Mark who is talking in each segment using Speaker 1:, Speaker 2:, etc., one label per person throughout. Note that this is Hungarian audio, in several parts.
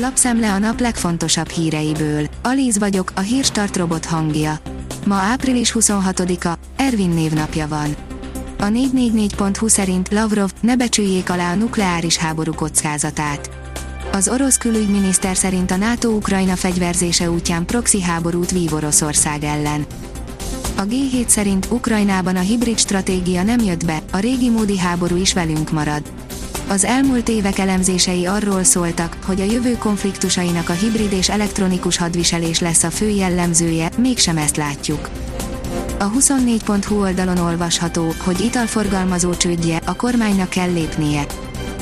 Speaker 1: Lapszemle a nap legfontosabb híreiből. Alíz vagyok, a hírstart robot hangja. Ma április 26-a, Ervin névnapja van. A 444.hu szerint Lavrov ne becsüljék alá a nukleáris háború kockázatát. Az orosz külügyminiszter szerint a NATO Ukrajna fegyverzése útján proxy háborút vív Oroszország ellen. A G7 szerint Ukrajnában a hibrid stratégia nem jött be, a régi módi háború is velünk marad. Az elmúlt évek elemzései arról szóltak, hogy a jövő konfliktusainak a hibrid és elektronikus hadviselés lesz a fő jellemzője, mégsem ezt látjuk. A 24.hu oldalon olvasható, hogy italforgalmazó csődje, a kormánynak kell lépnie.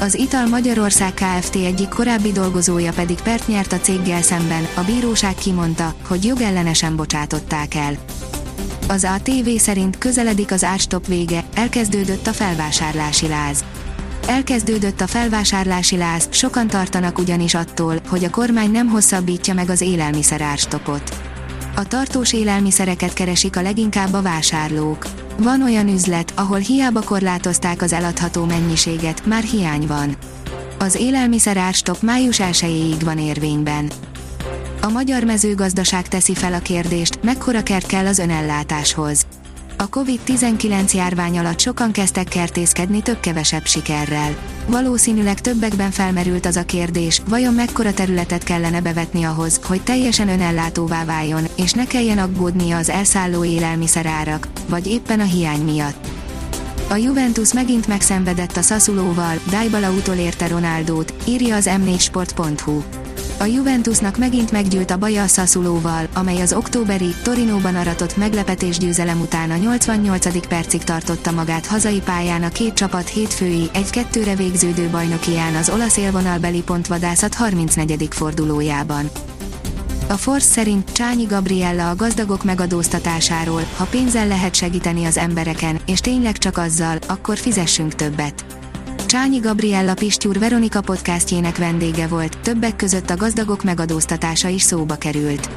Speaker 1: Az Ital Magyarország Kft. egyik korábbi dolgozója pedig pert nyert a céggel szemben, a bíróság kimondta, hogy jogellenesen bocsátották el. Az ATV szerint közeledik az árstop vége, elkezdődött a felvásárlási láz. Elkezdődött a felvásárlási láz, sokan tartanak ugyanis attól, hogy a kormány nem hosszabbítja meg az élelmiszer árstopot. A tartós élelmiszereket keresik a leginkább a vásárlók. Van olyan üzlet, ahol hiába korlátozták az eladható mennyiséget, már hiány van. Az élelmiszer árstop május 1 van érvényben. A magyar mezőgazdaság teszi fel a kérdést, mekkora kert kell az önellátáshoz. A COVID-19 járvány alatt sokan kezdtek kertészkedni több-kevesebb sikerrel. Valószínűleg többekben felmerült az a kérdés, vajon mekkora területet kellene bevetni ahhoz, hogy teljesen önellátóvá váljon, és ne kelljen aggódnia az elszálló élelmiszerárak, vagy éppen a hiány miatt. A Juventus megint megszenvedett a Sassulóval, Dybala utolérte Ronaldót, írja az m4sport.hu. A Juventusnak megint meggyűlt a baja a Sassulóval, amely az októberi, Torinóban aratott meglepetés győzelem után a 88. percig tartotta magát hazai pályán a két csapat hétfői, egy-kettőre végződő bajnokián az olasz élvonalbeli pontvadászat 34. fordulójában. A Force szerint Csányi Gabriella a gazdagok megadóztatásáról, ha pénzzel lehet segíteni az embereken, és tényleg csak azzal, akkor fizessünk többet. Csányi Gabriella Pistyúr Veronika podcastjének vendége volt, többek között a gazdagok megadóztatása is szóba került.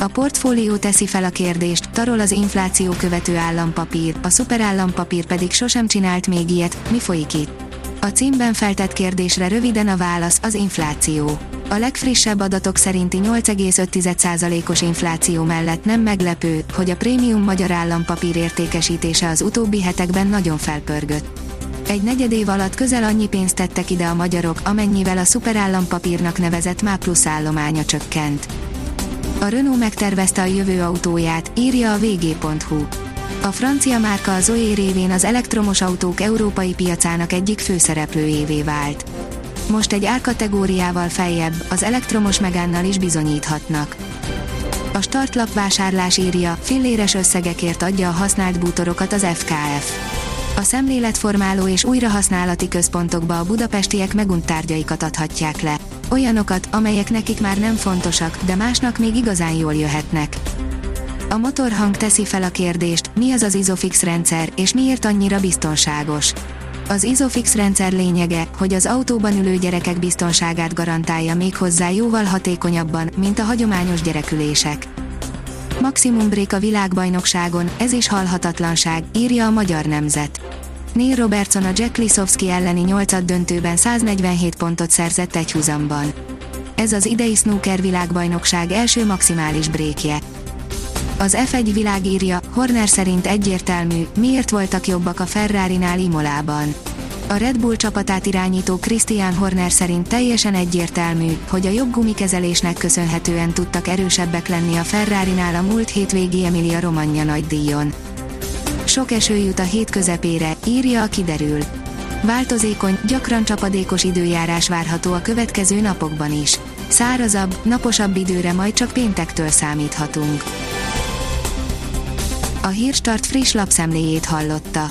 Speaker 1: A portfólió teszi fel a kérdést, tarol az infláció követő állampapír, a szuperállampapír pedig sosem csinált még ilyet, mi folyik itt? A címben feltett kérdésre röviden a válasz, az infláció. A legfrissebb adatok szerinti 8,5%-os infláció mellett nem meglepő, hogy a prémium magyar állampapír értékesítése az utóbbi hetekben nagyon felpörgött. Egy negyed év alatt közel annyi pénzt tettek ide a magyarok, amennyivel a szuperállampapírnak nevezett MÁ plusz állománya csökkent. A Renault megtervezte a jövő autóját, írja a vg.hu. A francia márka a Zoe révén az elektromos autók európai piacának egyik főszereplőjévé vált. Most egy árkategóriával feljebb, az elektromos megánnal is bizonyíthatnak. A startlap vásárlás írja, filléres összegekért adja a használt bútorokat az FKF. A szemléletformáló és újrahasználati központokba a budapestiek megunt tárgyaikat adhatják le. Olyanokat, amelyek nekik már nem fontosak, de másnak még igazán jól jöhetnek. A motorhang teszi fel a kérdést, mi az az Isofix rendszer, és miért annyira biztonságos. Az Isofix rendszer lényege, hogy az autóban ülő gyerekek biztonságát garantálja még hozzá jóval hatékonyabban, mint a hagyományos gyerekülések. Maximum break a világbajnokságon, ez is halhatatlanság, írja a magyar nemzet. Neil Robertson a Jack Lisowski elleni 8 döntőben 147 pontot szerzett egy húzamban. Ez az idei snooker világbajnokság első maximális brékje. Az F1 világírja, Horner szerint egyértelmű, miért voltak jobbak a Ferrari-nál Imolában. A Red Bull csapatát irányító Christian Horner szerint teljesen egyértelmű, hogy a jobb gumikezelésnek köszönhetően tudtak erősebbek lenni a Ferrari-nál a múlt hétvégi Emilia Romagna nagy díjon. Sok eső jut a hét közepére, írja a kiderül. Változékony, gyakran csapadékos időjárás várható a következő napokban is. Szárazabb, naposabb időre majd csak péntektől számíthatunk. A Hírstart friss lapszemléjét hallotta.